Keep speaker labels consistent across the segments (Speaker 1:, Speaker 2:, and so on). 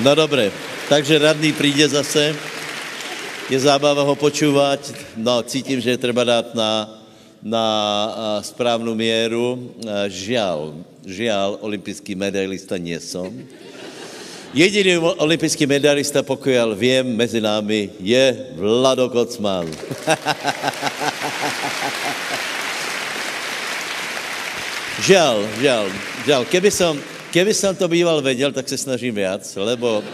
Speaker 1: No dobré, takže radný přijde zase. Je zábava ho počúvať. No, cítím, že je třeba dát na, na správnou míru. Žial, žial, olympijský medailista nie som. Jediný olympijský medailista, pokud vím, mezi námi je Vlado Kocman. žal, žal, žal. Keby som, keby som to býval věděl, tak se snažím viac, lebo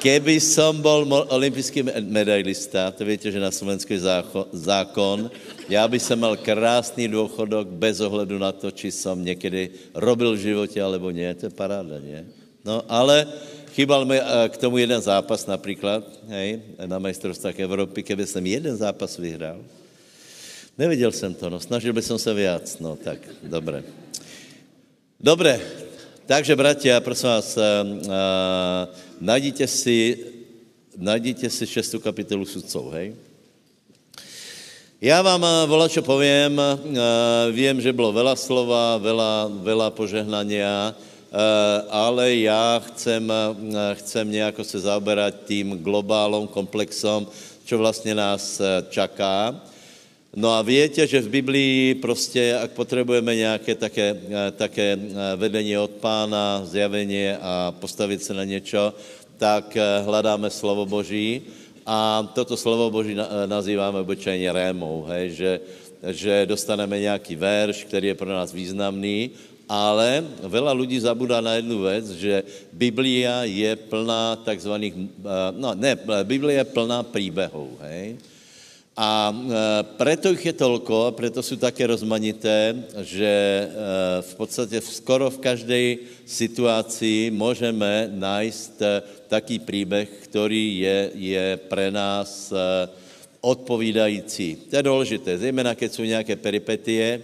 Speaker 1: keby som bol olympijský medailista, to víte, že na Slovensku je zákon, já by jsem mal krásný důchodok bez ohledu na to, či jsem někdy robil v životě, alebo ne, to je paráda, ne? No, ale chybal mi eh, k tomu jeden zápas například, hej, na majstrovstvách Evropy, keby jsem jeden zápas vyhrál. Neviděl jsem to, no, snažil bych se viac, no, tak, dobré. Dobré, takže, bratia, prosím vás, uh, uh, najděte si, najděte si šestou kapitolu sudcov, hej. Já vám vola, čo povím, vím, že bylo vela slova, vela, vela požehnania, ale já chcem, chcem nějako se zaoberat tím globálom, komplexom, čo vlastně nás čaká. No a víte, že v Biblii prostě, ak potřebujeme nějaké také, také vedení od pána, zjavení a postavit se na něco, tak hledáme slovo Boží. A toto slovo Boží nazýváme obyčejně rémou, hej, že, že dostaneme nějaký verš, který je pro nás významný, ale vela lidí zabudá na jednu věc, že Biblia je plná takzvaných, no ne, Biblia je plná příběhů, hej, a e, preto ich je tolko, a preto jsou také rozmanité, že e, v podstatě skoro v každé situaci můžeme najít e, taký příběh, který je, je pre nás odpovídající. To je důležité, zejména keď jsou nějaké peripetie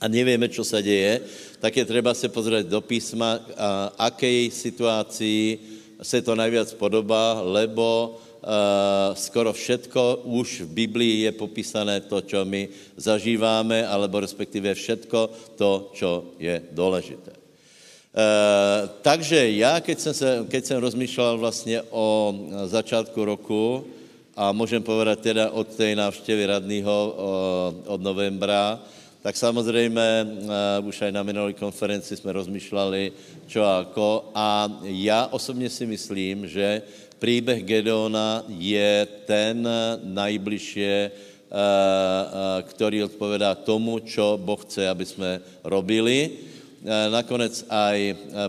Speaker 1: a nevíme, co se děje, tak je třeba se pozrieť do písma, a akej situaci se to najviac podobá, lebo skoro všetko už v Biblii je popísané to, čo my zažíváme, alebo respektive všetko to, čo je důležité. Uh, takže já, keď jsem, se, keď jsem rozmýšlel vlastně o začátku roku, a můžem povedat teda od té návštěvy radního od novembra, tak samozřejmě uh, už aj na minulé konferenci jsme rozmýšleli, čo a ako. A já osobně si myslím, že příběh Gedeona je ten nejbližší, eh, eh, který odpovědá tomu, čo Boh chce, aby jsme robili. Eh, nakonec aj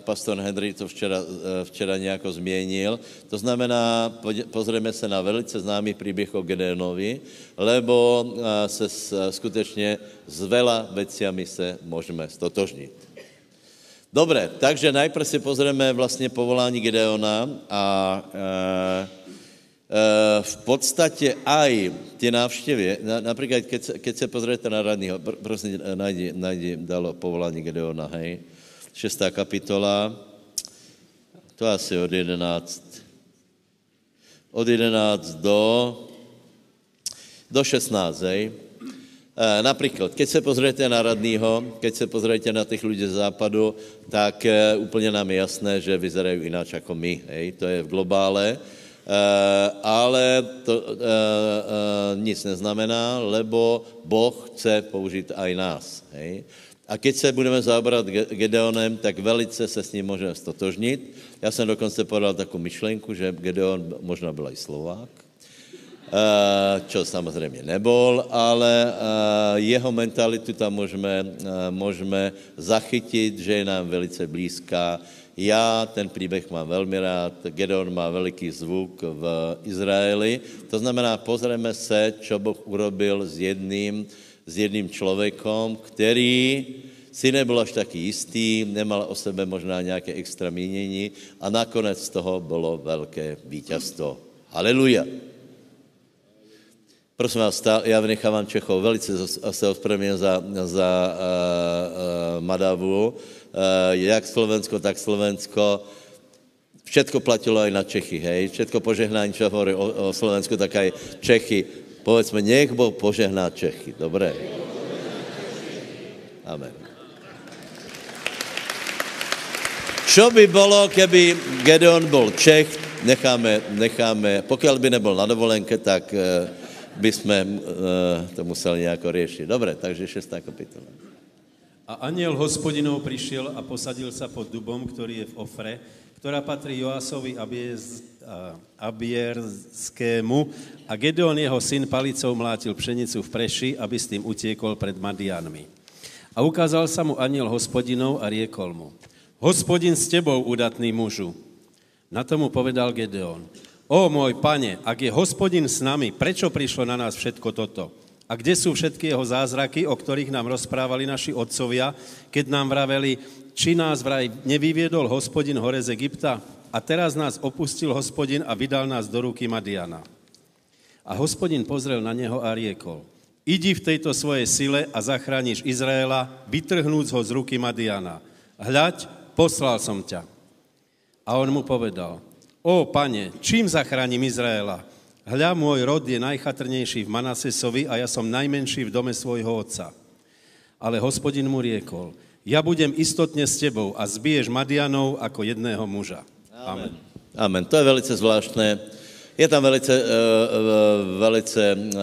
Speaker 1: pastor Henry to včera, včera nějako změnil. To znamená, pozrieme se na velice známý příběh o Gedeonovi, lebo se skutečně s veľa veciami se můžeme stotožnit. Dobré, takže najprv si pozrieme vlastně povolání Gedeona a e, e, v podstatě aj ty návštěvy, na, například, keď, keď se pozriete na radního, pr prosím, najdi, najdi dalo povolání Gedeona, hej, šestá kapitola, to asi od 11, od 11 do, do 16, hej. Eh, například, keď se pozriete na radního, keď se pozriete na těch lidí z západu, tak eh, úplně nám je jasné, že vyzerají jinak jako my. Hej? To je v globále. Uh, ale to nic neznamená, lebo Boh chce použít aj nás. Hej? A keď se budeme zaobrat Gedeonem, tak velice se s ním můžeme stotožnit. Já jsem dokonce podal takovou myšlenku, že Gedeon možná byl i Slovák, Eh, čo samozřejmě nebol, ale eh, jeho mentalitu tam můžeme, eh, můžeme zachytit, že je nám velice blízká. Já ten příběh mám velmi rád, Gedeon má veliký zvuk v Izraeli, to znamená, pozrieme se, čo Boh urobil s jedným, s jedným člověkom, který si nebyl až taky jistý, nemal o sebe možná nějaké extra mínění a nakonec z toho bylo velké vítězstvo. Haleluja. Prosím vás, já vynechávám Čechov, velice se ospravedlňuji za, za uh, uh, Madavu, uh, jak Slovensko, tak Slovensko. Všetko platilo aj na Čechy, hej? Všetko požehnání, čo hovorí o, o Slovensku, tak aj Čechy. Povedzme, nech Boh požehná Čechy, dobré? Amen. Čo by bolo, keby Gedeon bol Čech, necháme, necháme, pokud by nebyl na dovolenke, tak uh, by jsme uh, to museli nějak riešiť. Dobre, takže šestá kapitola.
Speaker 2: A aniel hospodinov prišiel a posadil sa pod dubom, ktorý je v Ofre, ktorá patrí Joasovi Abierskému a Gedeon, jeho syn, palicou mlátil pšenicu v Preši, aby s tým utiekol pred Madianmi. A ukázal sa mu aniel hospodinov a riekol mu, Hospodin s tebou, udatný mužu. Na tomu povedal Gedeon, o môj pane, ak je hospodin s nami, prečo prišlo na nás všetko toto? A kde sú všetky jeho zázraky, o ktorých nám rozprávali naši otcovia, keď nám vraveli, či nás vraj nevyviedol hospodin hore z Egypta? A teraz nás opustil hospodin a vydal nás do ruky Madiana. A hospodin pozrel na neho a riekol, idi v tejto svojej sile a zachrániš Izraela, vytrhnúc ho z ruky Madiana. Hľaď, poslal som ťa. A on mu povedal, o pane, čím zachránim Izraela? Hľa, môj rod je najchatrnejší v Manasesovi a ja som najmenší v dome svojho otca. Ale hospodin mu riekol, ja budem istotne s tebou a zbiješ Madianov ako jedného muža. Amen.
Speaker 1: Amen. To je velice zvláštné. Je tam velice, uh, velice uh, uh,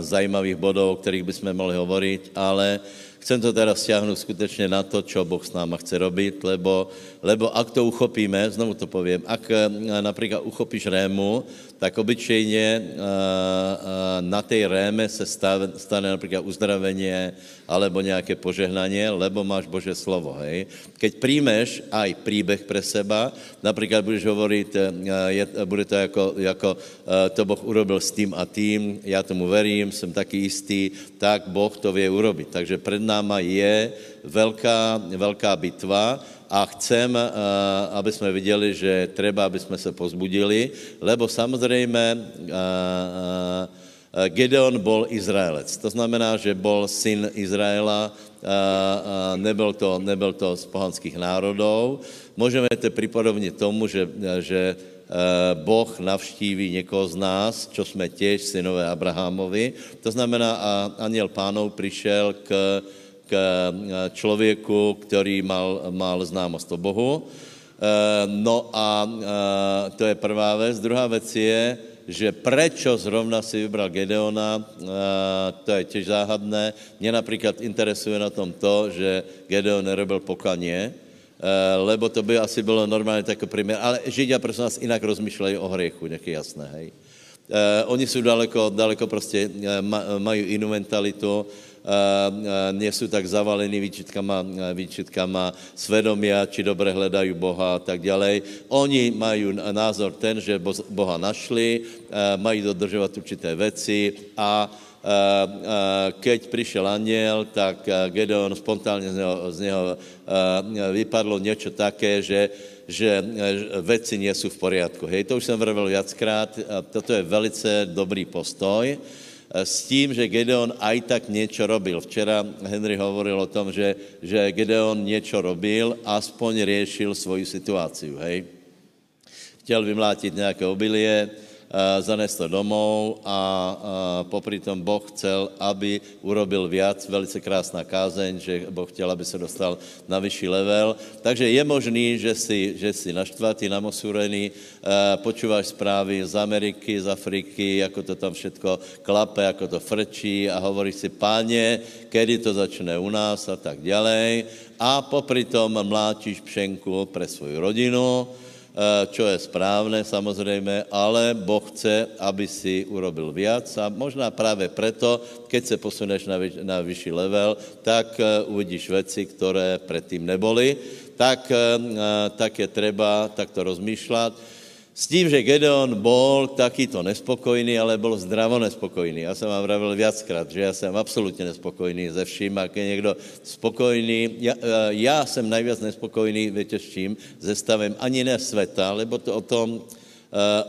Speaker 1: zajímavých bodov, o kterých bychom mohli hovoriť, ale Chcem to teraz stiahnuť skutečne na to, čo Boh s náma chce robiť, lebo, lebo ak to uchopíme, znovu to poviem, ak eh, napríklad uchopíš rému, tak obyčejně eh, eh, na tej réme se stane například uzdravenie alebo nějaké požehnanie, lebo máš Bože slovo, hej. Keď príjmeš aj príbeh pre seba, například budeš hovoriť, je, bude to jako, jako to Boh urobil s tým a tým, já tomu verím, jsem taky jistý, tak Boh to vie urobiť. Takže před náma je velká, velká bitva a chcem, eh, aby jsme viděli, že treba, aby jsme se pozbudili, lebo samozřejmě eh, eh, Gedeon bol Izraelec. To znamená, že bol syn Izraela, nebyl to, nebyl to z pohanských národov. Můžeme to připodobnit tomu, že, že Boh navštíví někoho z nás, čo jsme těž synové Abrahamovi. To znamená, a aniel pánov přišel k Eh, člověku, který mal, mal známost o Bohu. Eh, no a eh, to je prvá věc. Druhá věc je, že prečo zrovna si vybral Gedeona, to je těž záhadné. Mě například interesuje na tom to, že Gedeon nerobil poklaně, lebo to by asi bylo normálně takový primer. Ale Židia, prosím nás, jinak rozmýšlejí o hriechu, nějaký jasné, hej. oni jsou daleko, daleko prostě, mají jinou mentalitu, sú tak zavalení výčitkama, výčitkama svedomia, či dobre hledajú Boha a tak ďalej. Oni majú názor ten, že Boha našli, mají dodržovať určité veci a keď prišiel aniel, tak Gedeon spontánne z neho, z neho vypadlo niečo také, že, že veci nie sú v poriadku. Hej, to už jsem vravil viackrát, toto je velice dobrý postoj, s tím, že Gedeon aj tak něco robil. Včera Henry hovoril o tom, že, že Gedeon něco robil, aspoň riešil svoji situaci, hej. Chtěl vymlátit nějaké obilie, Eh, zanést to domov a eh, popri tom Boh chcel, aby urobil viac, velice krásná kázeň, že Boh chtěl, aby se dostal na vyšší level. Takže je možný, že si, že si naštvatý, namosúrený, eh, počúváš zprávy z Ameriky, z Afriky, ako to tam všetko klape, ako to frčí a hovoríš si, páně, kedy to začne u nás a tak ďalej. A popri tom mláčíš pšenku pre svoju rodinu, čo je správné samozřejmě, ale Boh chce, aby si urobil viac a možná právě preto, keď se posuneš na, vyš, na vyšší level, tak eh, uvidíš věci, které předtím neboli, tak, eh, tak je treba takto rozmýšlet s tím, že Gedeon bol takýto nespokojný, ale byl zdravo nespokojný. Já jsem vám vravil viackrát, že já jsem absolutně nespokojný ze vším, ak je někdo spokojný. Já, já jsem nejvíc nespokojný, víte s čím? Se stavem ani ne světa, lebo to o tom,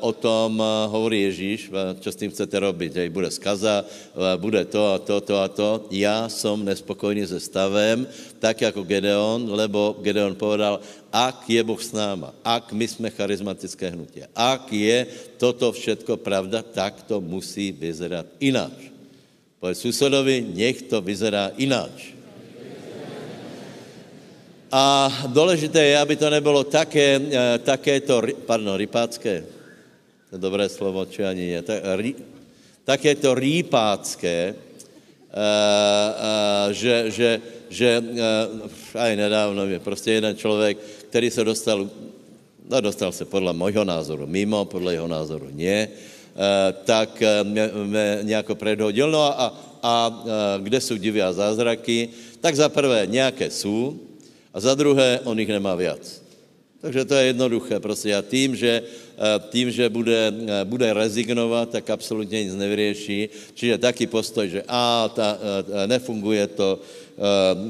Speaker 1: o tom eh, hovorí Ježíš, co s tím chcete robiť. Hej, bude skaza, eh, bude to a to, to a to. Já jsem nespokojný se stavem, tak jako Gedeon, lebo Gedeon povedal, ak je Boh s náma, ak my jsme charizmatické hnutí, ak je toto všetko pravda, tak to musí vyzerat ináč. Povedz susedovi, nech to vyzerá ináč. A důležité je, aby to nebylo také, eh, také to, pardon, rypácké, to je dobré slovo, či ani je, tak, rí, také to rýpácké, uh, uh, že, že, že uh, aj nedávno je prostě jeden člověk, který se dostal, no dostal se podle mojho názoru mimo, podle jeho názoru uh, tak mě, mě nějako predhodil. No a, a, a kde jsou divy a zázraky? Tak za prvé nějaké jsou, a za druhé, on jich nemá viac. Takže to je jednoduché. Prostě a tím, že, tím, že bude, eh, bude rezignovat, tak absolutně nic nevyřeší. Čiže taký postoj, že a, ta, eh, nefunguje to,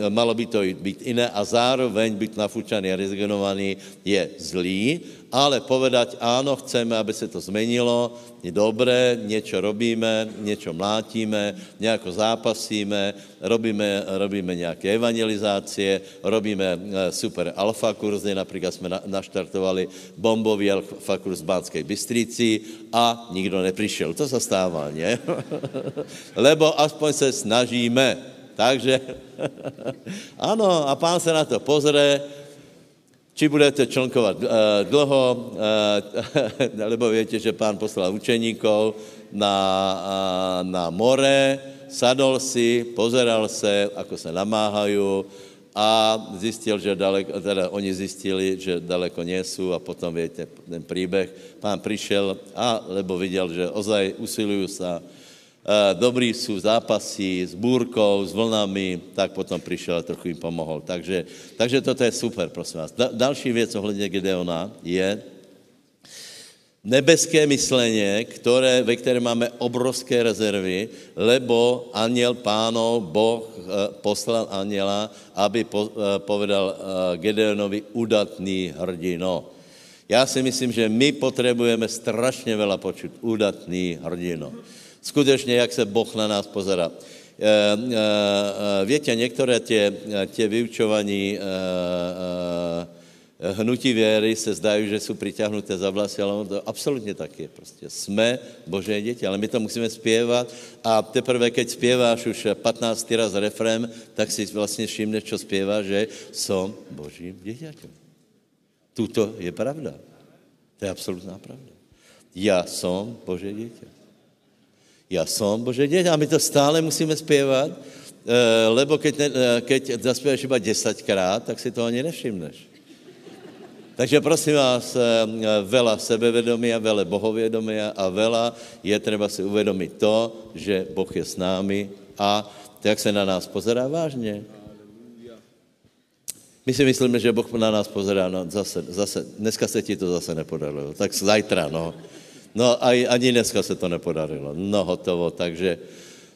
Speaker 1: malo by to být jiné a zároveň být nafučaný a rezignovaný je zlý, ale povedať, áno, chceme, aby se to zmenilo, je dobré, něco robíme, něco mlátíme, nějako zápasíme, robíme, robíme nějaké evangelizácie, robíme eh, super alfa kurzy, například jsme naštartovali bombový alfa kurz v Bánskej Bystrici a nikdo neprišel. To se stává, ne? Lebo aspoň se snažíme. Takže, ano, a pán se na to pozře, či budete člnkovat uh, dlho, uh, lebo víte, že pán poslal učeníkov na, uh, na more, sadol si, pozeral se, ako se namáhají a zjistil, že daleko, teda oni zjistili, že daleko nesou a potom, víte, ten příběh, pán přišel a, lebo viděl, že ozaj usilují se Eh, dobrý jsou zápasy s bůrkou, s vlnami, tak potom přišel a trochu jim pomohl. Takže, takže toto je super, prosím vás. Da, další věc ohledně Gedeona je nebeské myšlení, které, ve které máme obrovské rezervy, lebo aniel pánov, Boh eh, poslal aniela, aby po, eh, povedal Gedeonovi udatný hrdino. Já si myslím, že my potřebujeme strašně veľa počuť. Udatný hrdino skutečně, jak se Boh na nás pozerá. E, e, Víte, některé tě, tě vyučovaní hnutí věry se zdají, že jsou přitáhnuté za vlasy, ale to absolutně tak je. Prostě jsme Boží děti, ale my to musíme zpěvat a teprve, keď zpěváš už 15 raz refrém, tak si vlastně všimneš, co zpěvá, že jsem Božím děťaťem. Tuto je pravda. To je absolutná pravda. Já jsem Boží dítě. Já jsem Bože děť a my to stále musíme zpěvat, eh, lebo keď, ne, eh, keď zaspěváš iba desaťkrát, tak si to ani nevšimneš. Takže prosím vás, eh, vela sebevědomí a vele bohovědomí a vela je třeba si uvědomit to, že Boh je s námi a jak se na nás pozerá vážně. My si myslíme, že Boh na nás pozerá, no zase, zase, dneska se ti to zase nepodarilo, tak zajtra, no. No a ani dneska se to nepodarilo. No hotovo, takže,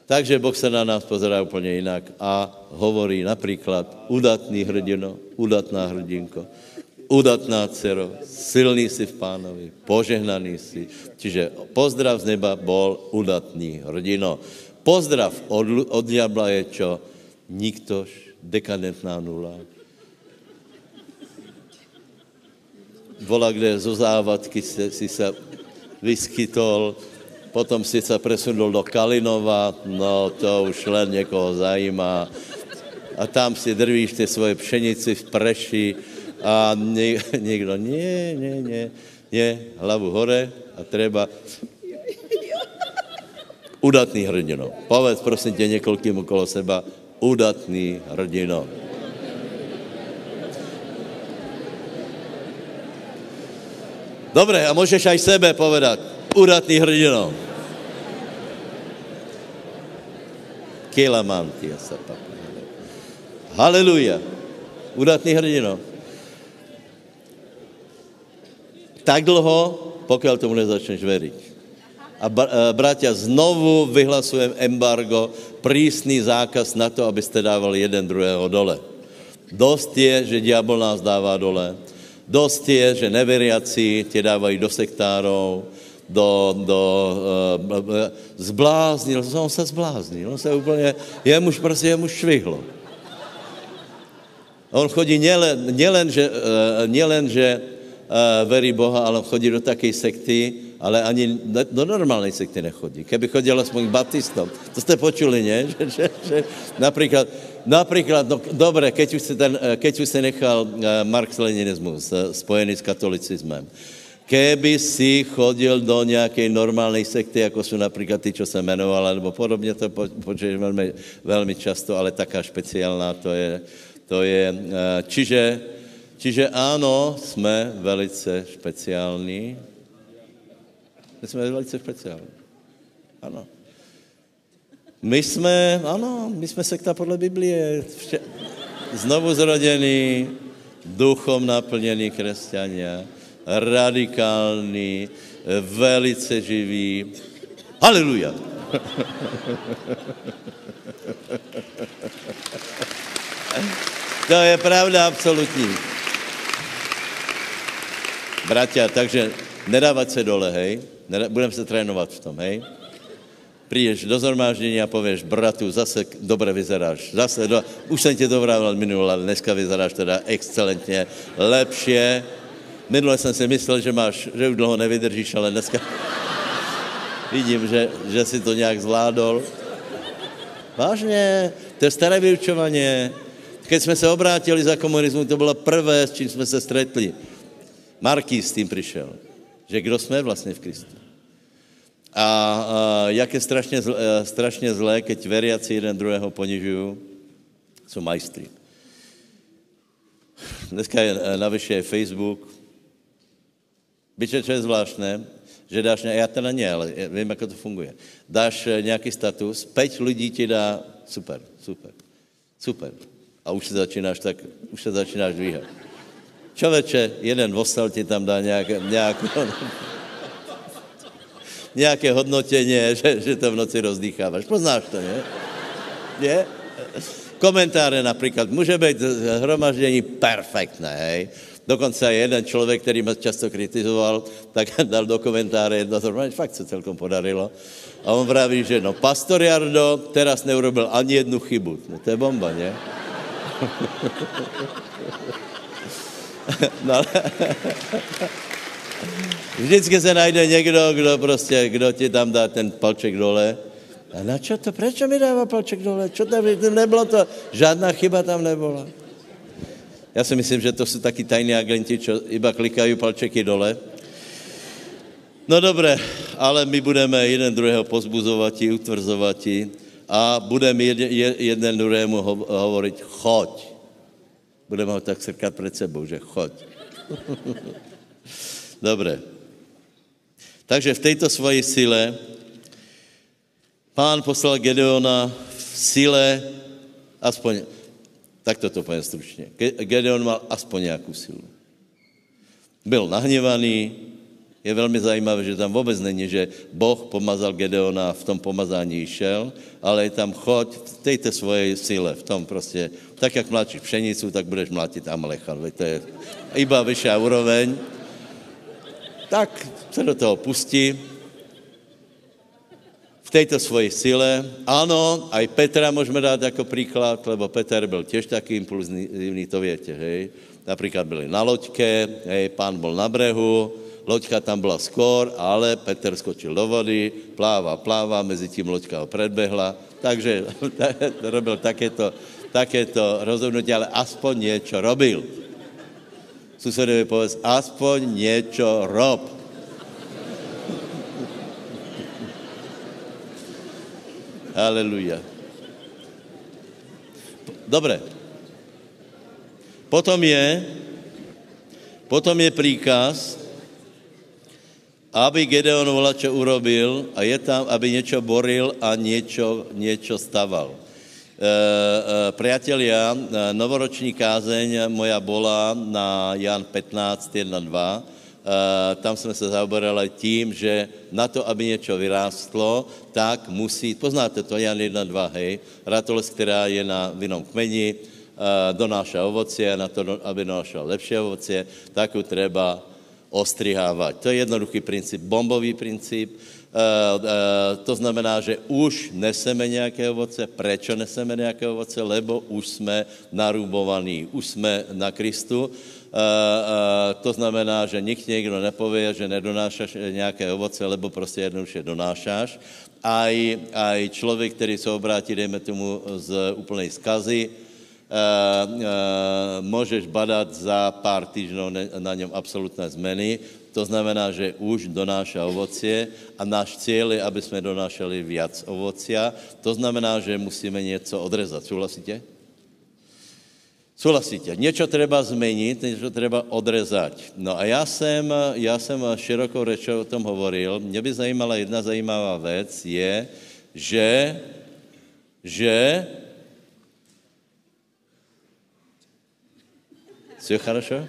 Speaker 1: takže Boh se na nás pozerá úplně jinak a hovorí například udatný hrdino, udatná hrdinko, udatná dcero, silný si v pánovi, požehnaný si. Čiže pozdrav z neba bol udatný hrdino. Pozdrav od, od diabla je čo? Niktož, dekadentná nula. Vola, kde zo závadky si, si se vyskytol, potom si se presunul do Kalinova, no to už len někoho zajímá. A tam si drvíš ty svoje pšenici v preši a někdo, ne, ne, ne, ne, hlavu hore a treba udatný hrdino. Povedz prosím tě několikým okolo seba, udatný hrdino. Dobré, a můžeš aj sebe povedat. Udatný hrdino. Kilamantia se Haleluja. Udatný hrdino. Tak dlouho, pokud tomu nezačneš veriť. A bratia, znovu vyhlasujem embargo, prísný zákaz na to, abyste dávali jeden druhého dole. Dost je, že diabol nás dává dole. Dost je, že neveriaci tě dávají do sektárov, do, do uh, zbláznil, on se zbláznil, on se úplně, jemu prostě, jemu švihlo. On chodí nielen, nielen že, uh, nielen, že uh, verí Boha, ale on chodí do také sekty, ale ani do normálnej sekty nechodí. Keby chodil aspoň k baptistom. To jste počuli, ne? Že, že, že například například, no, dobré, keď už se, ten, keď už se nechal marx-leninismus spojený s katolicismem, keby si chodil do nějaké normální sekty, jako jsou například ty, co se jmenoval, nebo podobně, to počuješ velmi, velmi často, ale taká speciálná to je. To je čiže, čiže ano, jsme velice speciální. Jsme velice speciální. Ano. My jsme, ano, my jsme sekta podle Biblie. Vše, znovu zrodený, duchom naplněný křesťania, radikální, velice živý. Haleluja. to je pravda absolutní. Bratia, takže nedávat se dole, hej. Budeme se trénovat v tom, hej přijdeš do zhromáždění a pověš, bratu, zase dobře vyzeráš. Zase, do, už jsem tě dobrával minule, ale dneska vyzeráš teda excelentně, lepšie. Minule jsem si myslel, že máš, že už dlouho nevydržíš, ale dneska vidím, že, že si to nějak zvládol. Vážně, to je staré vyučování. Když jsme se obrátili za komunismu, to bylo prvé, s čím jsme se stretli. Marký s tím přišel, že kdo jsme vlastně v Kristu. A, a jak je strašně eh, strašně zlé, keď veriaci jeden druhého ponižují, jsou majstri. Dneska je eh, na vyše Facebook. Víte, čo je zvláštné? Že dáš, já teda ne, ale vím, jak to funguje. Dáš eh, nějaký status, pět lidí ti dá, super, super, super. A už se začínáš tak, už se začínáš dvíhat. Čověče, jeden vostal ti tam dá nějak, nějak nějaké hodnotění, že, že to v noci rozdýcháváš. Poznáš to, ne? Je? Komentáře například. Může být hromaždění perfektné, hej? Dokonce jeden člověk, který mě často kritizoval, tak dal do komentáře jedno zhromaždění, fakt se celkom podarilo. A on praví, že no, pastor Jardo teraz neurobil ani jednu chybu. No to je bomba, ne? no, ale... Vždycky se najde někdo, kdo prostě, kdo ti tam dá ten palček dole. A na čo to? Proč mi dává palček dole? Čo tam nebylo to? Žádná chyba tam nebyla. Já si myslím, že to jsou taky tajní agenti, čo iba klikají palčeky dole. No dobré, ale my budeme jeden druhého pozbuzovat, utvrzovat a budeme jeden, jeden druhému hovorit, choď. Budeme ho tak srkat před sebou, že choď. Dobré. Takže v této svoji sile pán poslal Gedeona v sile, aspoň, tak to povím stručně, Gedeon mal aspoň nějakou silu. Byl nahněvaný, je velmi zajímavé, že tam vůbec není, že Boh pomazal Gedeona, v tom pomazání šel, ale je tam choď této svojej sile, v tom prostě, tak jak mláčíš pšenicu, tak budeš mlátit Amalecha. To je iba vyšší úroveň tak se do toho pustí v této svojej sile. Ano, aj Petra můžeme dát jako příklad, lebo Petr byl těž taký impulzivní, to větě, hej. Například byli na loďke, hej, pán byl na brehu, loďka tam byla skôr, ale Petr skočil do vody, pláva, pláva, mezi tím loďka ho predbehla, takže robil takéto, takéto rozhodnutí, ale aspoň něco robil susedovi povedz, aspoň něco rob. Haleluja. Dobré. Potom je, potom je příkaz, aby Gedeon volačo urobil a je tam, aby něco boril a něco, něco staval. Eh, eh, priatelia, eh, novoroční kázeň moja bola na Jan 15, 1, 2. Tam jsme se zaoberali tím, že na to, aby něco vyrástlo, tak musí, poznáte to, Jan 1, 2, hej, ratolest, která je na vinom kmeni, donáša ovocie, na to, aby donášal lepší ovocie, tak ju treba ostrihávat. To je jednoduchý princip, bombový princip, to znamená, že už neseme nějaké ovoce. Prečo neseme nějaké ovoce? Lebo už jsme narubovaní, už jsme na Kristu. Eh, to znamená, že nikdy někdo nepovie, že nedonášaš nějaké ovoce, lebo prostě jednoduše donášáš. Aj, aj člověk, který se obrátí, dejme tomu, z úplnej skazy, Uh, uh, můžeš badat za pár týdnů na něm absolutné zmeny. To znamená, že už donáša ovocie a náš cíl je, aby jsme donášeli viac ovocia. To znamená, že musíme něco odrezat. Souhlasíte? Souhlasíte? Něco treba změnit, něco treba odrezat. No a já jsem, já jsem širokou řečou o tom hovoril. Mě by zajímala jedna zajímavá věc, je, že, že Все хорошо?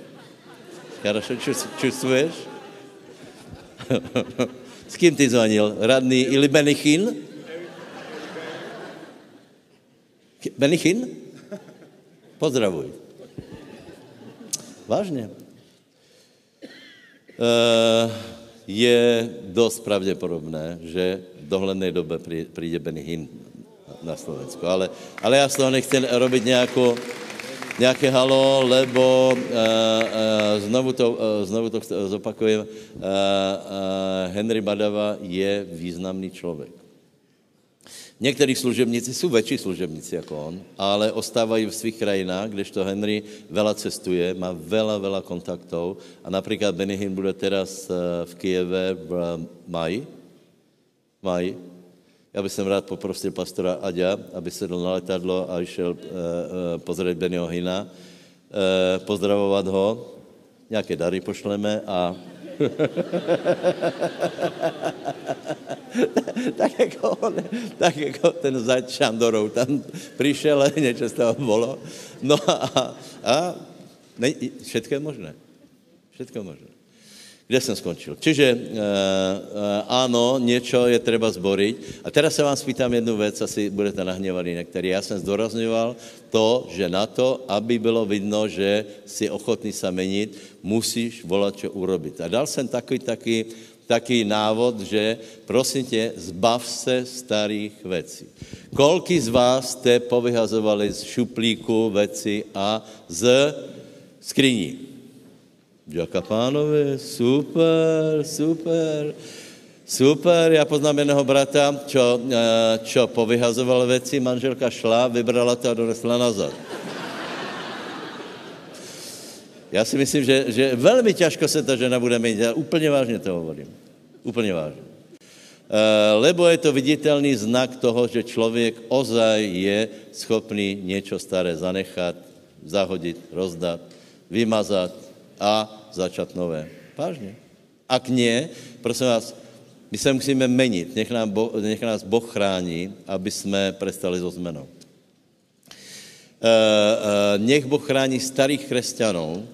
Speaker 1: Хорошо чувствуешь? S kým ty zvonil? Radný ili Benichin? Benichin? Pozdravuj. Vážně. Uh, je dost pravděpodobné, že v dohledné době přijde Benichin na Slovensku. Ale, ale já z toho nechci robit nějakou, nějaké halo, lebo uh, uh, znovu, to, uh, znovu to zopakujem, uh, uh, Henry Badava je významný člověk. Někteří služebníci jsou větší služebníci jako on, ale ostávají v svých krajinách, kdežto Henry vela cestuje, má vela, vela kontaktů. A například Benihin bude teraz v Kijeve v maji, maji, já bych rád poprosil pastora Aďa, aby se na letadlo a šel e, e, pozrieť Benio Hina, e, pozdravovat ho, nějaké dary pošleme a tak, jako on, tak jako ten zač Šandorou tam přišel, něco z toho bylo. No a, a ne, všetko je možné. Všetko je možné. Kde jsem skončil? Čiže e, e, ano, něco je třeba zborit. A teraz se vám spýtám jednu věc, asi budete nahněvaný některý. Já jsem zdorazňoval to, že na to, aby bylo vidno, že si ochotný se menit, musíš volat, čo urobit. A dal jsem takový, taky, taký návod, že prosím tě, zbav se starých věcí. Kolky z vás jste povyhazovali z šuplíku věci a z skryní? Ďaká pánovi, super, super. Super, já poznám jednoho brata, čo, eh, čo povyhazoval věci, manželka šla, vybrala to a donesla nazad. Já si myslím, že, že velmi těžko se ta žena bude mít. Já úplně vážně to hovorím. Úplně vážně. Uh, lebo je to viditelný znak toho, že člověk ozaj je schopný něco staré zanechat, zahodit, rozdat, vymazat a začat nové. Vážně. Ak nie, prosím vás, my se musíme menit. Nech, nám bo, nech nás Boh chrání, aby jsme prestali so zmenou. E, e, nech Boh chrání starých křesťanů,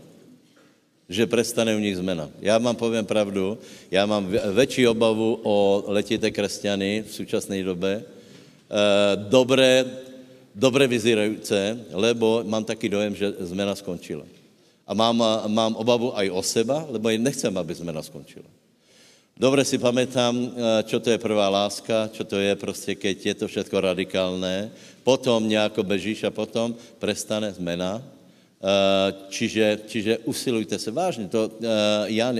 Speaker 1: že prestane u nich zmena. Já vám povím pravdu, já mám větší obavu o letité křesťany v současné době. E, dobré, dobré vyzírající, lebo mám taky dojem, že zmena skončila. A mám, mám obavu aj o seba, lebo nechcem, aby jsme naskončili. Dobre si pamätám, eh, čo to je prvá láska, čo to je prostě, keď je to všetko radikálné, potom nějako bežíš a potom prestane zmena. Eh, čiže, čiže usilujte se vážně. To eh, Jan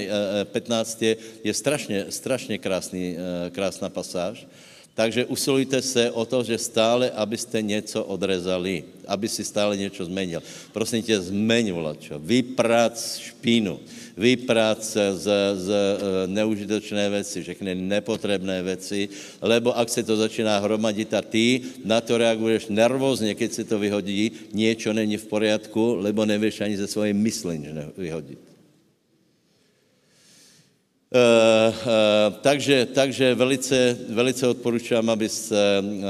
Speaker 1: 15 je, je strašně, strašně krásný, krásná pasáž. Takže usilujte se o to, že stále, abyste něco odrezali, aby si stále něco zmenil. Prosím tě, zmeň vlačo, vyprac špínu, vyprac z, z e, neužitočné věci, všechny nepotřebné věci, lebo ak se to začíná hromadit a ty na to reaguješ nervózně, keď se to vyhodí, něco není v poriadku, lebo nevíš ani ze svoje mysli vyhodit. Uh, uh, takže, takže velice, velice odporučám, aby se uh, uh,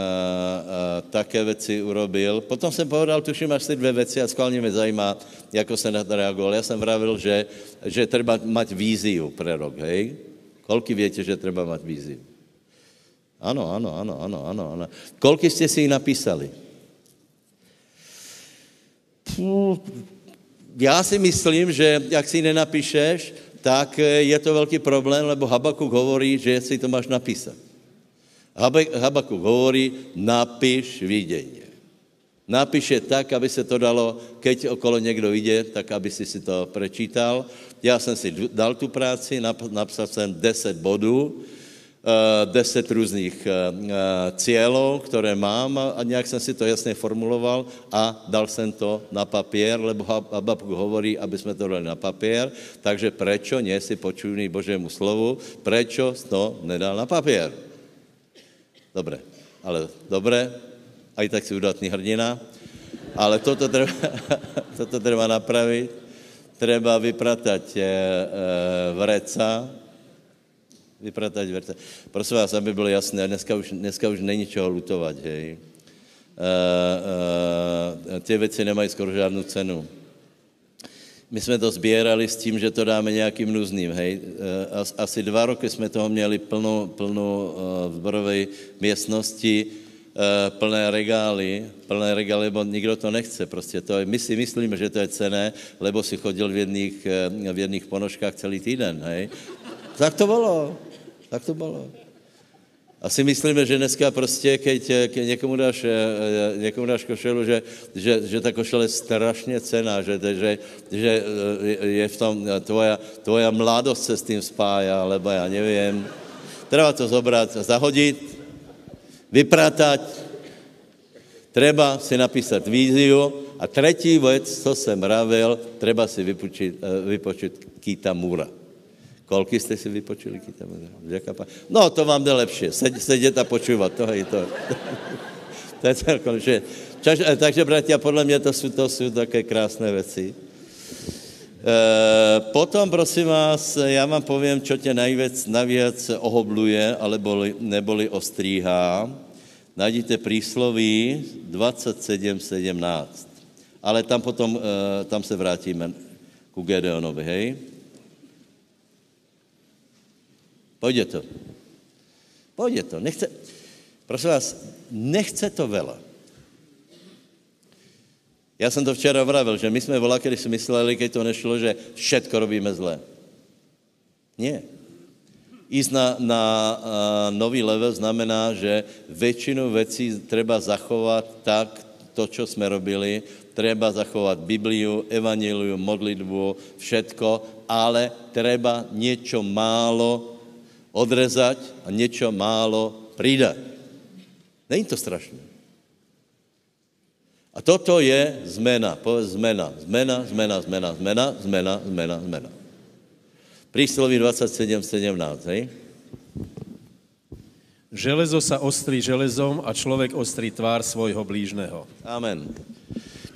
Speaker 1: také věci urobil. Potom jsem povedal, tuším až ty dvě věci a skválně mě zajímá, jako se na to reagoval. Já jsem vravil, že, že treba mať víziu pre rok, hej? Kolky větě, že treba mať víziu? Ano, ano, ano, ano, ano, ano. Kolky jste si ji napísali? Já si myslím, že jak si ji nenapíšeš, tak eh, je to velký problém, lebo Habakuk hovorí, že si to máš napísat. Habakuk hovorí, napiš vidění. Napíše tak, aby se to dalo, keď okolo někdo jde, tak aby si si to prečítal. Já jsem si dal tu práci, napsal jsem 10 bodů, deset různých eh, eh, cílů, které mám a nějak jsem si to jasně formuloval a dal jsem to na papír, lebo Habakuk hovorí, aby jsme to dali na papír, takže prečo nie si počujný Božému slovu, prečo to nedal na papír? Dobré, ale dobré, aj tak si udatný hrdina, ale toto treba, toto treba napravit, treba vypratať vreca, vypratať verce. Prosím vás, aby bylo jasné, dneska už, dneska už není čeho lutovat, hej. Uh, uh, ty věci nemají skoro žádnou cenu. My jsme to sbírali s tím, že to dáme nějakým nuzným, hej. Uh, asi dva roky jsme toho měli plnou, plnou v zborové místnosti, uh, plné regály, plné regály, lebo nikdo to nechce prostě. To je, my si myslíme, že to je cené, lebo si chodil v jedných, v jedných ponožkách celý týden, hej. Tak to bylo. Tak to bylo. A si myslíme, že dneska prostě, keď, keď někomu, dáš, eh, někomu dáš košelu, že, že, že ta košele je strašně cená, že, že, že eh, je v tom tvoja, tvoja mladost se s tím spája, alebo já nevím. Treba to zobrat, zahodit, vypratať, treba si napísat víziu a třetí věc, co jsem mravil, treba si vypočít, eh, vypočít Kita Mura. Kolky jste si vypočuli No, to vám jde lepší. sedět a počúvat. To je to. to je celkom, že... Eh, takže, bratia, podle mě to jsou, to jsou také krásné věci. E, potom, prosím vás, já vám povím, čo tě najvěc, navíc ohobluje, alebo neboli ostříhá. Najdíte prísloví 27.17. Ale tam potom, e, tam se vrátíme ku Gedeonovi, hej? Pojde to. Pojde to. Nechce, prosím vás, nechce to vela. Já jsem to včera vravil, že my jsme volá, když si mysleli, když to nešlo, že všetko robíme zle. Nie. Ísť na, na uh, nový level znamená, že většinu věcí treba zachovat tak, to, co jsme robili, treba zachovat Bibliu, evangeliu, modlitbu, všetko, ale treba něco málo odrezať a něco málo přidať. Není to strašné. A toto je zmena, povedz zmena, zmena, zmena, zmena, zmena, zmena, zmena, zmena. Prísloví 27, 17, hej?
Speaker 2: Železo sa ostrí železom a člověk ostrí tvár svojho blížného.
Speaker 1: Amen.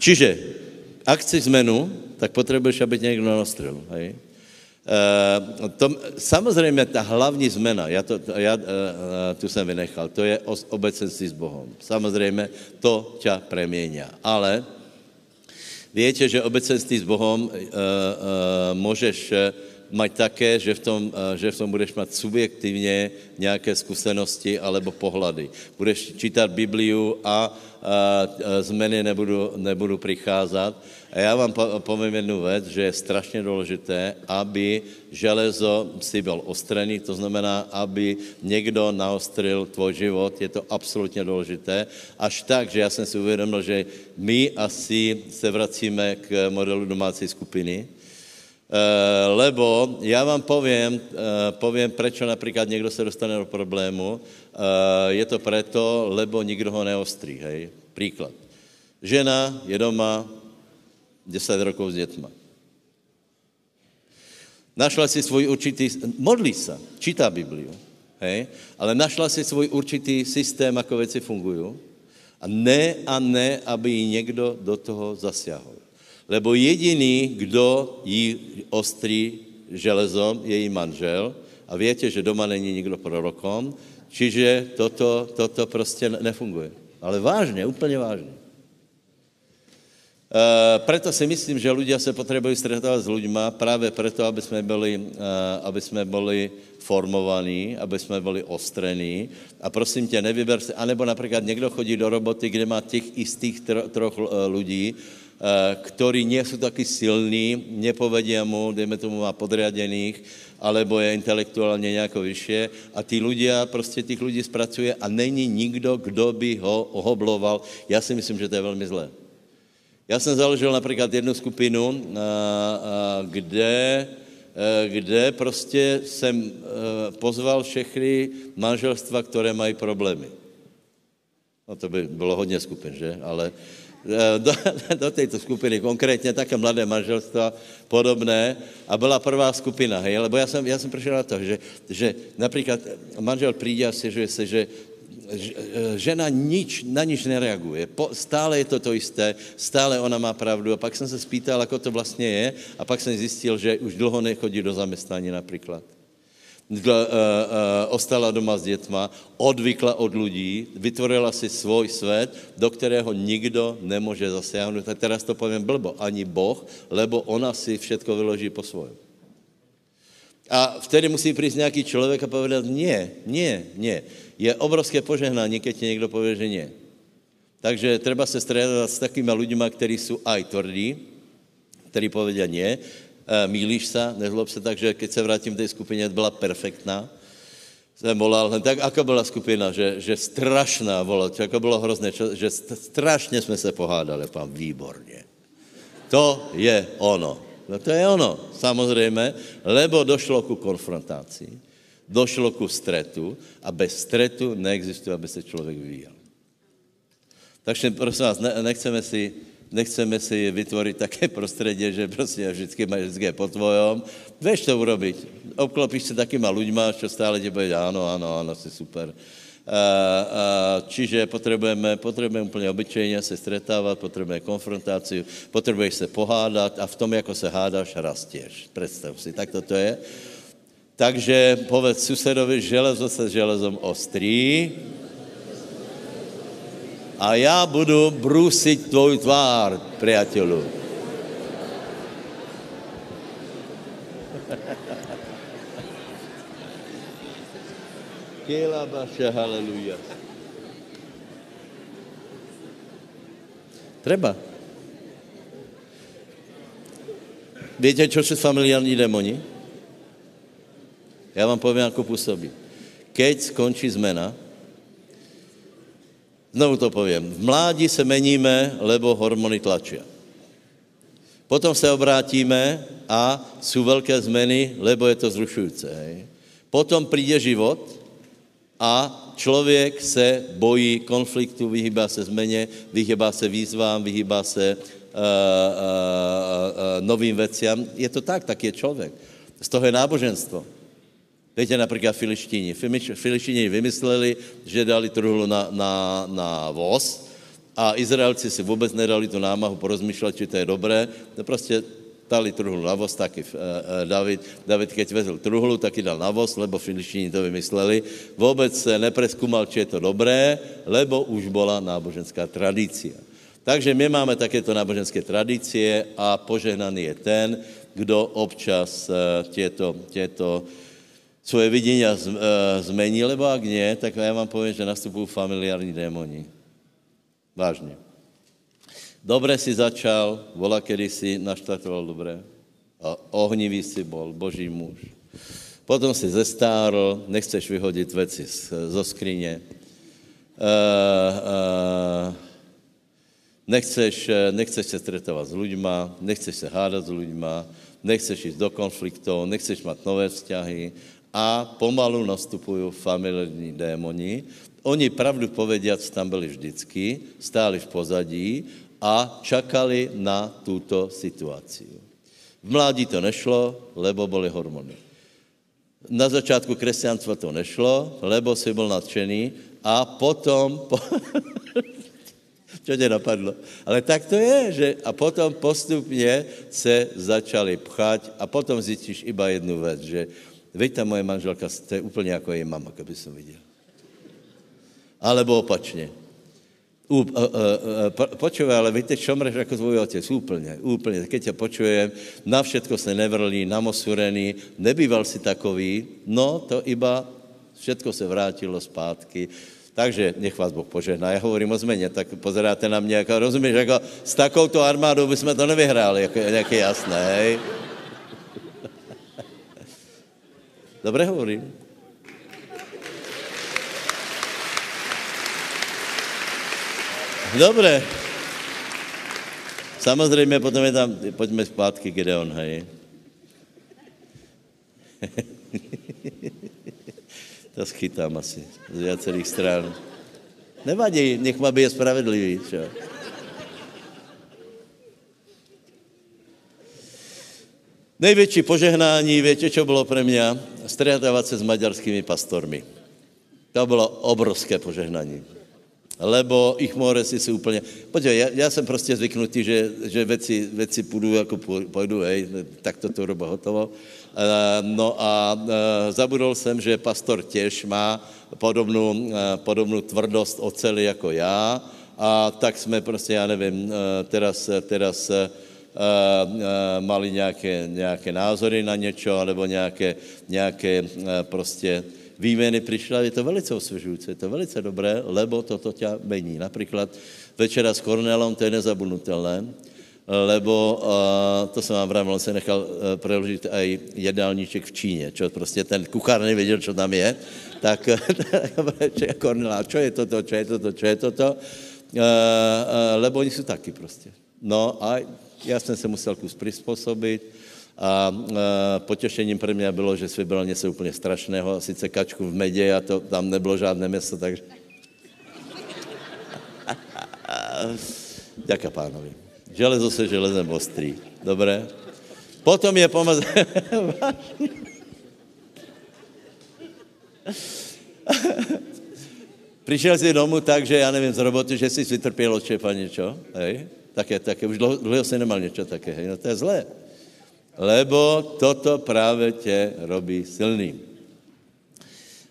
Speaker 1: Čiže, ak chci zmenu, tak potřebuješ, aby tě někdo nastrel, hej? Uh, to, samozřejmě ta hlavní zmena, já, to, já uh, tu jsem vynechal, to je obecenství s Bohem. Samozřejmě to tě preměňá. Ale víte, že obecenství s Bohem můžeš mať také, že v, tom, že v tom budeš mít subjektivně nějaké zkušenosti alebo pohlady. Budeš čítat Bibliu a, a, a zmeny nebudu, nebudu přicházet. A já vám povím jednu věc, že je strašně důležité, aby železo si byl ostrený, to znamená, aby někdo naostril tvůj život, je to absolutně důležité. Až tak, že já jsem si uvědomil, že my asi se vracíme k modelu domácí skupiny, Eh, lebo já vám povím, eh, povím, proč například někdo se dostane do problému. Eh, je to proto, lebo nikdo ho neostrí. Hej? Příklad. Žena je doma 10 rokov s dětma. Našla si svůj určitý, modlí se, čítá Bibliu, hej? ale našla si svůj určitý systém, ako věci fungují. A ne a ne, aby ji někdo do toho zasiahol. Lebo jediný, kdo jí ostří železom, je její manžel. A víte, že doma není nikdo prorokom, čiže toto, toto prostě nefunguje. Ale vážně, úplně vážně. Uh, preto si myslím, že ľudia se potřebují stretávať s ľuďma právě proto, aby jsme byli, uh, aby jsme byli formovaní, aby jsme byli ostrení. A prosím tě, nevyber si, anebo například někdo chodí do roboty, kde má těch istých tro, troch uh, lidí, ktorí nie sú takí silní, nepovedia mu, dejme tomu, má podriadených, alebo je intelektuálně nějako vyššie a tí ľudia, prostě těch lidí zpracuje a není nikdo, kdo by ho ohobloval. Já si myslím, že to je velmi zlé. Já jsem založil například jednu skupinu, kde, kde prostě jsem pozval všechny manželstva, které mají problémy. No to by bylo hodně skupin, že? Ale do, do této skupiny, konkrétně také mladé manželstva, podobné. A byla prvá skupina, hej, lebo já jsem, já jsem přišel na to, že, že například manžel přijde a stěžuje se, že žena nič, na nič nereaguje. Po, stále je to to isté, stále ona má pravdu. A pak jsem se spýtal, ako to vlastně je, a pak jsem zjistil, že už dlouho nechodí do zaměstnání například. Uh, uh, ostala doma s dětma, odvykla od lidí, vytvorila si svůj svět, do kterého nikdo nemůže zasáhnout. A teraz to povím blbo, ani Boh, lebo ona si všetko vyloží po svojom. A vtedy musí přijít nějaký člověk a povedat, nie, nie, nie. Je obrovské požehnání, keď ti někdo pově, že nie. Takže treba se středat s takými lidmi, kteří jsou aj tvrdí, kteří povedia nie, mílíš se, nezlob se, takže keď se vrátím té skupině, byla perfektná. Jsem volal, tak ako byla skupina, že, že strašná volal, jako bylo hrozné, že strašně jsme se pohádali, pán, výborně. To je ono. No to je ono, samozřejmě, lebo došlo ku konfrontaci, došlo ku stretu a bez stretu neexistuje, aby se člověk vyvíjel. Takže prosím vás, nechceme si, nechceme si vytvořit také prostředí, že prostě vždycky máš vždycky po tvojom. Víš to urobiť. Obklopíš se takýma ľuďma, čo stále ti bude, ano, ano, ano, si super. Čiže potřebujeme, potřebujeme úplně obyčejně se stretávat, potřebujeme konfrontaci, potřebuješ se pohádat a v tom, jako se hádáš, rastěš. Představ si, tak to je. Takže povedz susedovi, železo se železom ostrý a já budu brusit tvůj tvár, priateľu. Kela baša, haleluja. Treba. Víte, čo jsou familiární démoni? Já vám povím, jako působí. Keď skončí zmena, znovu to povím, v mládí se meníme, lebo hormony tlačí. Potom se obrátíme a jsou velké zmeny, lebo je to zrušující. Potom přijde život a člověk se bojí konfliktu, vyhýbá se změně, vyhýbá se výzvám, vyhýbá se uh, uh, uh, novým veciam. Je to tak, tak je člověk. Z toho je náboženstvo. Víte například filištíni. Filištíni vymysleli, že dali truhlu na, na, na voz a Izraelci si vůbec nedali tu námahu porozmýšlet, či to je dobré. To prostě dali truhlu na voz, taky uh, David, David, keď vezl truhlu, taky dal na voz, lebo filištíni to vymysleli. Vůbec se nepreskumal, či je to dobré, lebo už byla náboženská tradícia. Takže my máme takéto náboženské tradície a požehnaný je ten, kdo občas uh, těto, těto svoje vidění zmení, lebo ak nie, tak já vám povím, že nastupují familiární démoni. Vážně. Dobre si začal, vola, kedy si naštartoval dobré. A ohnivý si bol, boží muž. Potom si zestárl, nechceš vyhodit věci zo skrině. Uh, uh, nechceš, nechceš se stretovat s lidma, nechceš se hádat s lidma, nechceš jít do konfliktů, nechceš mít nové vzťahy a pomalu nastupují familiární démoni. Oni pravdu povediac tam byli vždycky, stáli v pozadí a čakali na tuto situaci. V mládí to nešlo, lebo byly hormony. Na začátku křesťanstva to nešlo, lebo si byl nadšený a potom... Po... Čo tě napadlo? Ale tak to je, že a potom postupně se začali pchať a potom zjistíš iba jednu věc, že veď ta moje manželka, to je úplně jako její mama, keby jsem viděl. Alebo opačně. Uh, uh, uh, počuje, ale víte, čo mreš jako tvůj otec? Úplně, úplně. Keď tě počuje, na všetko se nevrlí, namosurený, nebýval si takový, no to iba všetko se vrátilo zpátky. Takže nech vás Boh požehná. Já hovorím o změně, tak pozeráte na mě, jako rozumíš, jako s takovouto armádou bychom to nevyhráli, jako, jak je jasné, hej? Dobre hovorím? Dobre. Samozřejmě potom je tam, pojďme zpátky, Gideon, hej. to schytám asi z viacerých stran. Nevadí, nech má být spravedlivý, čo? Největší požehnání, víte, čo bylo pro mě? Stretávat se s maďarskými pastormi. To bylo obrovské požehnání. Lebo ich moresy jsou úplně... Podívej, já, já jsem prostě zvyknutý, že, že věci, věci půjdu, jako půjdu, hej, tak to to roba hotovo. Eh, no a eh, zabudol jsem, že pastor těž má podobnou, eh, podobnou tvrdost oceli jako já a tak jsme prostě, já nevím, teraz, teraz mali nějaké, nějaké názory na něco, nebo nějaké, nějaké prostě výměny přišla, je to velice osvěžující, je to velice dobré, lebo toto tě mení. Například večera s Kornelom, to je nezabudnutelné, lebo to jsem vám vravil, on se nechal uh, preložit i jedálníček v Číně, čo prostě ten kuchár nevěděl, co tam je, tak Kornela, čo je toto, čo je toto, čo je toto, uh, uh, lebo oni jsou taky prostě. No a já jsem se musel kus přizpůsobit, a potěšením pro mě bylo, že si vybral něco úplně strašného, sice kačku v medě a to tam nebylo žádné město, takže... Děká pánovi. Železo se železem ostrý. Dobré? Potom je pomaz... Přišel jsi domů tak, že já nevím, z roboty, že jsi vytrpěl od šefa něco, hej? Také, také, už dlouho, dlouho jsi nemal něco také, hej? No to je zlé. Lebo toto právě tě robí silný.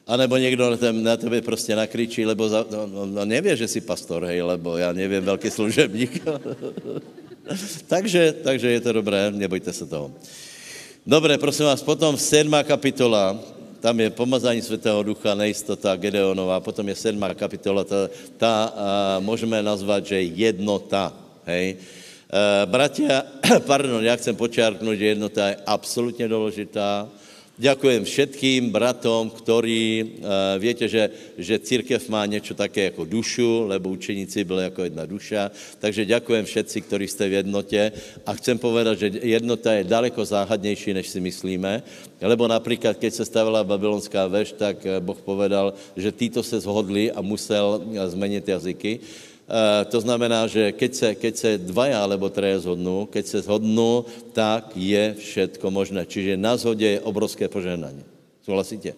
Speaker 1: A nebo někdo na, tebe, prostě nakričí, lebo za, no, no, no nevě, že jsi pastor, hej, lebo já nevím, velký služebník. takže, takže je to dobré, nebojte se toho. Dobré, prosím vás, potom sedmá kapitola, tam je pomazání Svatého Ducha, nejistota Gedeonová, potom je sedmá kapitola, ta, ta a, můžeme nazvat, že jednota, hej. E, bratia, pardon, já chcem počárknout, že jednota je absolutně důležitá, Ďakujem všetkým bratom, ktorí, uh, viete, že, že církev má něco také jako dušu, lebo učeníci byli jako jedna duša, takže ďakujem všetci, ktorí jste v jednotě. A chcem povedat, že jednota je daleko záhadnější, než si myslíme, lebo například, keď se stavila babylonská veš, tak eh, Boh povedal, že títo se zhodli a musel eh, změnit jazyky. Eh, to znamená, že keď se, keď se dvaja alebo treje zhodnú, keď se zhodnú, tak je všetko možné. Čiže na zhodě je obrovské požehnání. Souhlasíte?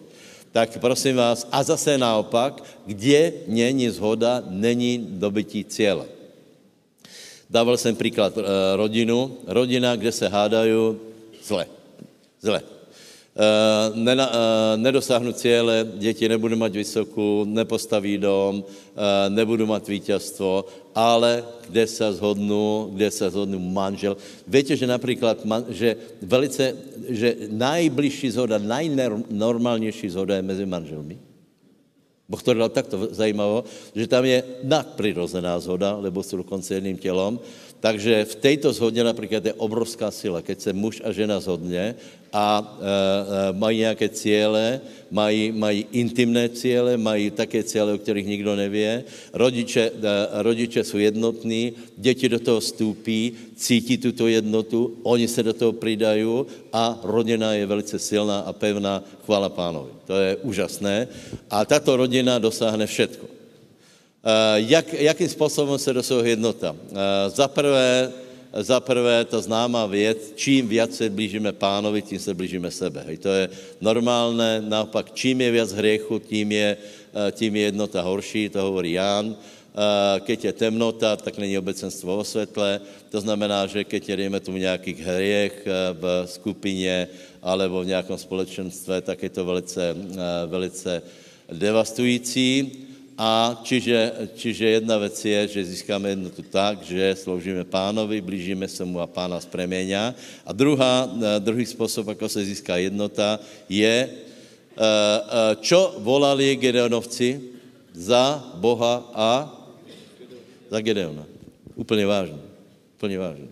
Speaker 1: Tak prosím vás, a zase naopak, kde není zhoda, není dobytí cíle. Dával jsem příklad e, rodinu. Rodina, kde se hádají, zle. Zle. Eh, eh, nedosáhnu cíle, děti nebudu mít vysokou, nepostaví dom, eh, nebudu mít vítězstvo, ale kde se zhodnu, kde se zhodnu manžel. Víte, že například, že velice, že nejbližší zhoda, nejnormálnější zhoda je mezi manželmi. Boh to dal takto zajímavo, že tam je nadprirozená zhoda, lebo jsou dokonce jedným tělom, takže v této zhodě například je obrovská sila, keď se muž a žena zhodně a e, e, mají nějaké cíle, mají, mají intimné cíle, mají také cíle, o kterých nikdo nevě. Rodiče, e, rodiče jsou jednotní, děti do toho vstoupí, cítí tuto jednotu, oni se do toho přidají a rodina je velice silná a pevná. Chvála pánovi. To je úžasné. A tato rodina dosáhne všetko. Eh, jak, jakým způsobem se dosahuje jednota? Eh, za prvé, za prvé ta známá věc, čím víc se blížíme pánovi, tím se blížíme sebe. Hej, to je normálné, naopak, čím je víc hriechu, tím je, eh, tím je jednota horší, to hovorí Ján. Keď je temnota, tak není obecenstvo o světle. To znamená, že keď je, dejme tomu, nějakých hriech v skupině alebo v nějakém společenstve, tak je to velice, velice devastující. A čiže, čiže jedna věc je, že získáme jednotu tak, že sloužíme pánovi, blížíme se mu a pána zpreměňa. A druhá, druhý způsob, jako se získá jednota, je, eh, eh, čo volali Gedeonovci? Za Boha a za Gedeona. Úplně vážně. Úplně vážně.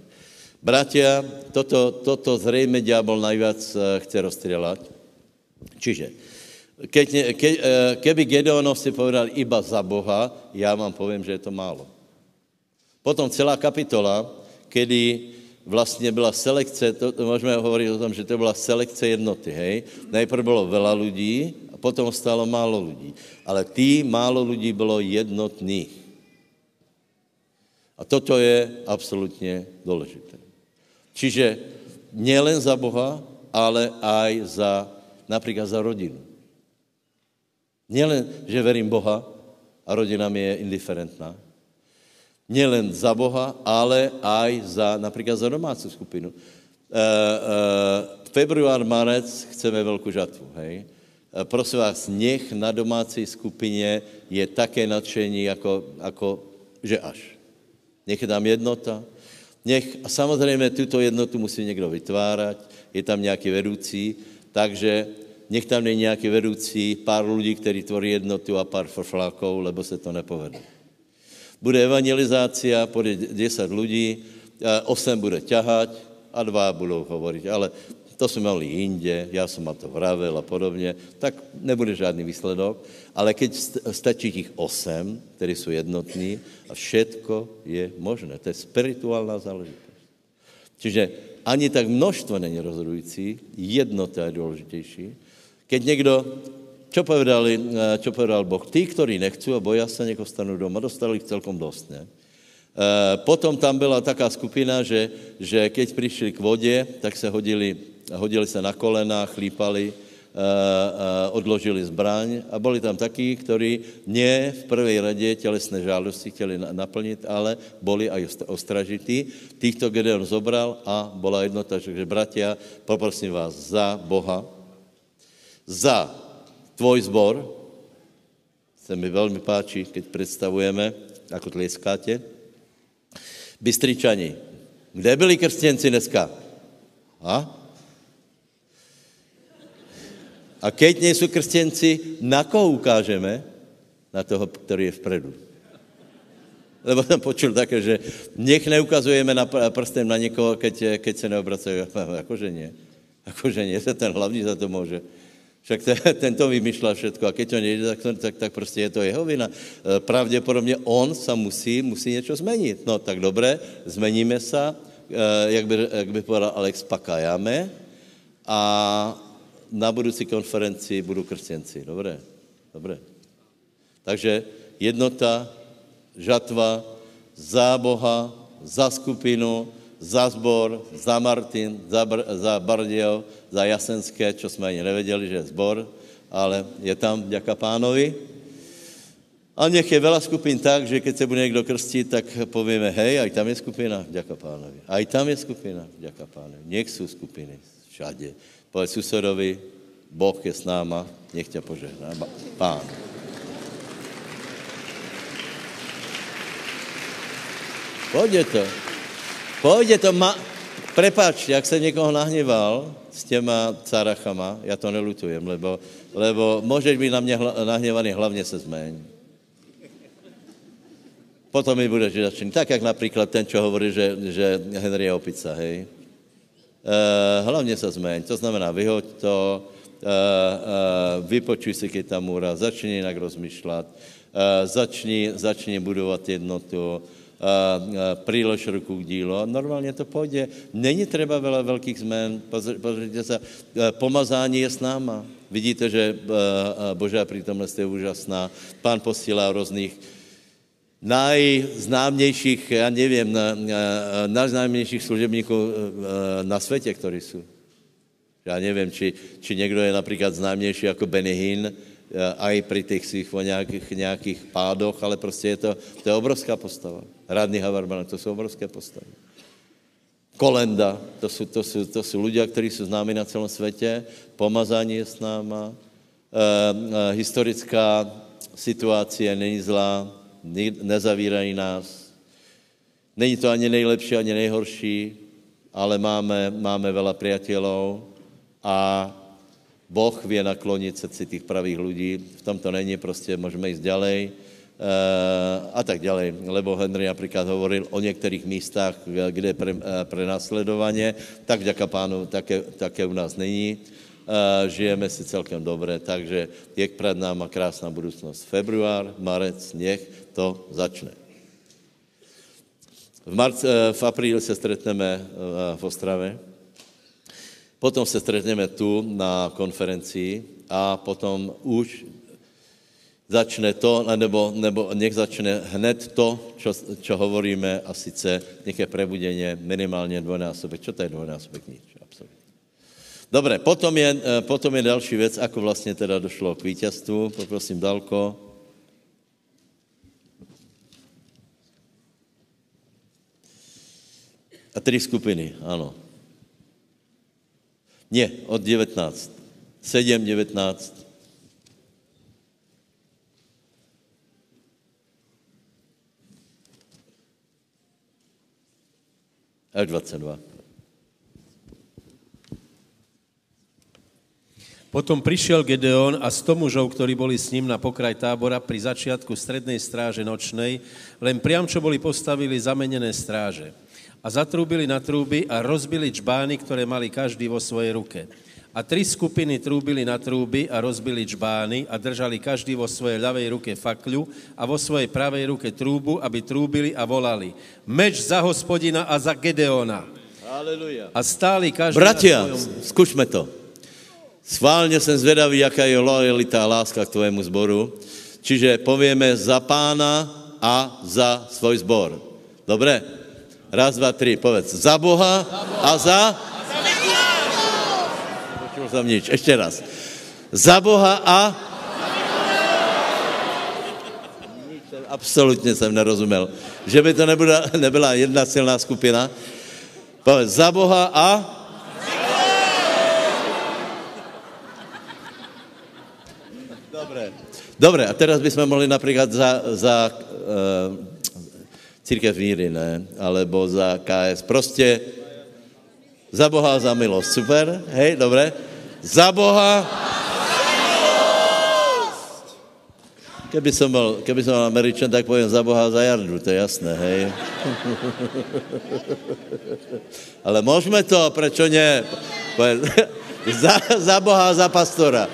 Speaker 1: Bratia, toto, toto zřejmě diabol najviac eh, chce rozstřelat. Čiže, keď, ke, eh, keby Gedeonov si povedal iba za Boha, já vám povím, že je to málo. Potom celá kapitola, kedy vlastně byla selekce, to, to můžeme hovorit o tom, že to byla selekce jednoty, hej. Nejprve bylo veľa lidí, a potom stalo málo lidí. Ale tý málo lidí bylo jednotných. A toto je absolutně důležité. Čiže nielen za Boha, ale aj za, například za rodinu. Nielen, že verím Boha a rodina mi je indiferentná. Nielen za Boha, ale aj za, například za domácí skupinu. E, e, február, marec chceme velkou žatvu, hej? E, prosím vás, nech na domácí skupině je také nadšení, jako, jako že až. Nech je tam jednota, Nech, a samozřejmě tuto jednotu musí někdo vytvárat, je tam nějaký vedoucí, takže nech tam není nějaký vedoucí, pár lidí, kteří tvoří jednotu a pár frflákov, lebo se to nepovede. Bude evangelizácia, bude 10 lidí, 8 bude ťahať a dva budou hovorit, ale to jsme mali jinde, já jsem ma to vravil a podobně, tak nebude žádný výsledok, ale keď stačí těch osm, kteří jsou jednotní a všetko je možné. To je spirituální záležitost. Čiže ani tak množstvo není rozhodující, jednota je důležitější. Keď někdo, čo povedali, čo povedal Boh, tí, ktorí nechcú a boja se, nech ostanú doma, dostali ich celkom dost, ne? Potom tam byla taká skupina, že, že keď přišli k vodě, tak se hodili hodili se na kolena, chlípali, odložili zbraň a byli tam taky, kteří ne v první radě tělesné žádosti chtěli naplnit, ale byli aj ostražití. Týchto Gedeon zobral a byla jednota, takže bratia, poprosím vás za Boha, za tvoj zbor, se mi velmi páči, keď představujeme, jako tleskáte, Bystričani. Kde byli křesťanci dneska? A? A keď nejsou křesťanci, na koho ukážeme? Na toho, který je vpredu. Lebo jsem počul také, že nech neukazujeme na prstem na někoho, keď, keď se neobracají. Jakože nie. Jakože nie, se ten hlavní za to může. Však ten to vymýšľa všetko a keď to nejde, tak, tak, tak prostě je to jeho vina. E, pravděpodobně on se musí, musí něco změnit. No tak dobré, zmeníme se, e, jak by, jak by povedal Alex, pakájáme a na budoucí konferenci budu křesťanci. Dobré, dobré. Takže jednota, žatva, za Boha, za skupinu, za zbor, za Martin, za, Br- za Barděv, za Jasenské, čo jsme ani nevěděli, že je zbor, ale je tam, děka pánovi. A nech je veľa skupin tak, že keď se bude někdo krstit, tak povíme, hej, aj tam je skupina, děka pánovi. Aj tam je skupina, děka pánovi. Nech jsou skupiny, všade. Povedz susedovi, Boh je s náma, nech tě požehná. Pán. Pojde Pojde to. Ma... Prepač, jak se někoho nahněval s těma carachama, já to nelutujem, lebo, lebo můžeš být na mě hla, nahněvaný, hlavně se zmeň. Potom mi budeš začínat. Tak, jak například ten, čo hovorí, že, že Henry je opica, hej. E, hlavně se zmeň. To znamená, vyhoď to, e, e, vypočuj si, keď tam můra, začni jinak rozmýšlet, e, začni, začni budovat jednotu, přílož ruku k dílu. Normálně to půjde. Není třeba veľa velkých zmen. Pozrite se, pomazání je s náma. Vidíte, že Božá přítomnost je úžasná. Pán posílá různých najznámějších, já nevím, najznámějších služebníků na světě, kteří jsou. Já nevím, či, či někdo je například známější jako Benny Hinn, aj pri těch svých nějakých, nějakých pádoch, ale prostě je to, to je obrovská postava. Radný Havarman, to jsou obrovské postavy. Kolenda, to jsou, to jsou, to jsou lidé, kteří jsou známi na celém světě, pomazání je s náma, e, e, historická situace není zlá, nezavírají nás. Není to ani nejlepší, ani nejhorší, ale máme, máme veľa priateľov a Boh vie naklonit srdci těch pravých lidí, v tom to není, prostě můžeme jít ďalej uh, a tak ďalej. Lebo Henry například hovoril o některých místách, kde je pre, uh, prenasledovanie, tak vďaka pánu také, také u nás není. Uh, žijeme si celkem dobře, takže je před náma krásná budoucnost. Február, marec, nech to začne. V, marc, v apríli se stretneme v Ostrave. Potom se stretneme tu na konferencii a potom už začne to, nebo, nebo nech začne hned to, čo, čo hovoríme, a sice nech je prebudeně minimálně dvojnásobek. Čo to je dvojnásobek? Nič, absolutně. Dobre, potom je, eh, potom je další věc, ako vlastně teda došlo k vítězstvu. Poprosím Dalko. A tři skupiny, ano. Ne, od 19. 7, 19. Až 22.
Speaker 2: Potom prišiel Gedeon a sto mužov, ktorí boli s ním na pokraj tábora pri začiatku strednej stráže nočnej, len priam, čo boli postavili zamenené stráže a zatrúbili na trúby a rozbili čbány, ktoré mali každý vo svojej ruke. A tri skupiny trúbili na trúby a rozbili čbány a držali každý vo svojej ľavej ruke fakľu a vo svojej pravej ruke trúbu, aby trúbili a volali. Meč za hospodina a za Gedeona.
Speaker 1: Aleluja.
Speaker 2: A stáli každý
Speaker 1: Bratia,
Speaker 2: na svojom...
Speaker 1: skúšme to. Sválně jsem zvedavý, jaká je lojalita a láska k tvojemu zboru. Čiže povieme za pána a za svoj zbor. Dobre? Raz, dva, tři, povedz. Za Boha a za? Počul jsem nič. Ještě raz. Za Boha a? Absolutně jsem nerozuměl. Že by to nebyla, nebyla jedna silná skupina. Povedz. Za Boha a? Dobré. Dobré, a teraz bychom mohli například za, za uh, církev víry, ne? Alebo za KS. Prostě za Boha za milost. Super, hej, dobré. Za Boha. Keby som byl, keby som byl Američan, tak povím za Boha za Jardu, to je jasné, hej. Ale můžeme to, prečo ne? Za, za Boha za pastora.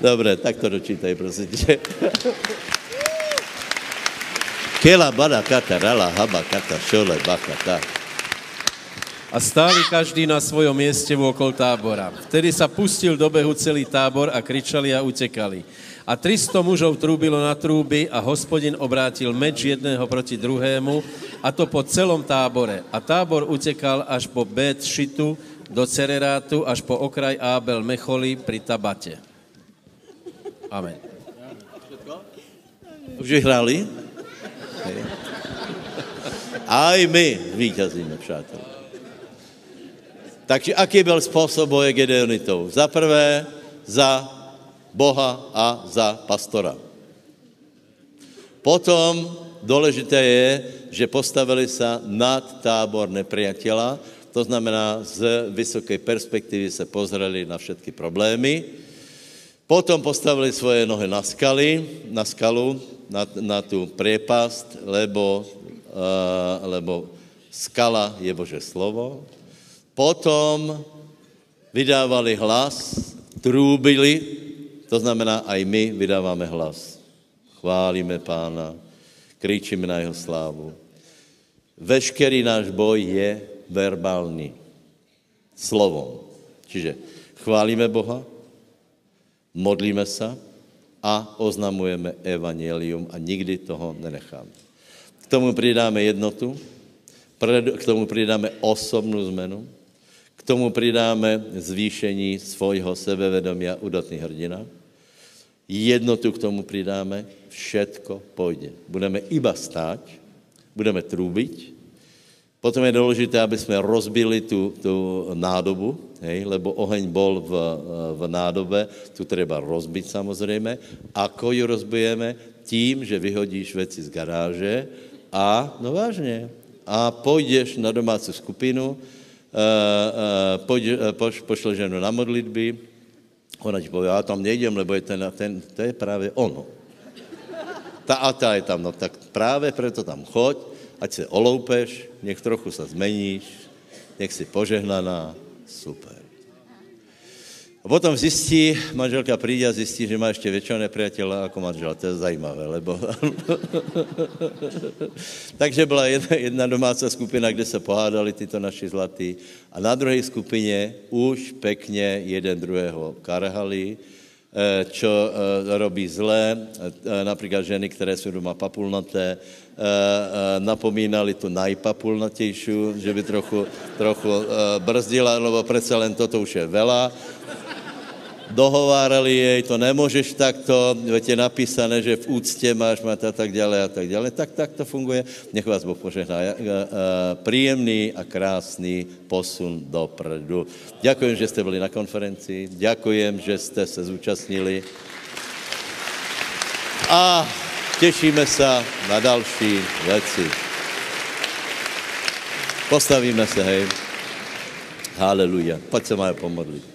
Speaker 1: Dobre, tak to dočítaj, prosím tě. Kela bada kata rala haba kata šole bakata.
Speaker 2: A stáli každý na svojom mieste okol tábora. Vtedy sa pustil do behu celý tábor a kričali a utekali. A 300 mužov trúbilo na trúby a hospodin obrátil meč jedného proti druhému a to po celom tábore. A tábor utekal až po Bet Šitu do Cererátu, až po okraj Ábel Mecholi pri Tabate. Amen.
Speaker 1: Už vyhráli? A i my vítězíme, přátelé. Takže aký byl způsob boje Gedeonitou? Za prvé za Boha a za pastora. Potom důležité je, že postavili se nad tábor nepriatela, to znamená, z vysoké perspektivy se pozreli na všetky problémy. Potom postavili svoje nohy na skaly, na skalu, na, na tu priepast, lebo, uh, lebo skala je Bože slovo. Potom vydávali hlas, trúbili, to znamená, aj my vydáváme hlas. Chválíme pána, kričíme na jeho slávu. Veškerý náš boj je verbální, slovom. Čiže chválíme Boha, modlíme se, a oznamujeme evangelium a nikdy toho nenecháme. K tomu přidáme jednotu, k tomu přidáme osobnou zmenu, k tomu přidáme zvýšení svojho sebevedomia udatný hrdina, jednotu k tomu přidáme, všetko půjde. Budeme iba stát, budeme trúbiť, Potom je důležité, aby jsme rozbili tu, tu nádobu, hej, lebo oheň bol v, v nádobe, tu treba rozbit samozřejmě. Ako ju rozbijeme? Tím, že vyhodíš věci z garáže a, no vážně, a půjdeš na domácí skupinu, pojď, poš, pošle ženu na modlitby, ona ti povie, já tam nejdem, lebo je ten, ten, to je právě ono. Ta a ta je tam, no tak právě proto tam choď, ať se oloupeš, nech trochu se zmeníš, nech si požehnaná, super. A potom zjistí, manželka přijde a zjistí, že má ještě většího nepriateľa jako manžela. To je zajímavé, lebo... Takže byla jedna, jedna domácí skupina, kde se pohádali tyto naši zlatí. A na druhé skupině už pekně jeden druhého karhali, eh, čo eh, robí zlé, eh, například ženy, které jsou doma papulnaté, napomínali tu najpapulnatější, že by trochu, trochu brzdila, lebo přece len toto už je vela dohovárali jej, to nemůžeš takto, je napísané, že v úctě máš mať a tak dále a tak dále. Tak, tak to funguje. Nech vás Boh požehná. Príjemný a krásný posun dopredu. Ďakujem, že jste byli na konferenci. Ďakujem, že jste se zúčastnili. A těšíme se na další věci. Postavíme se, hej. Haleluja. Pojď se mají pomodlit.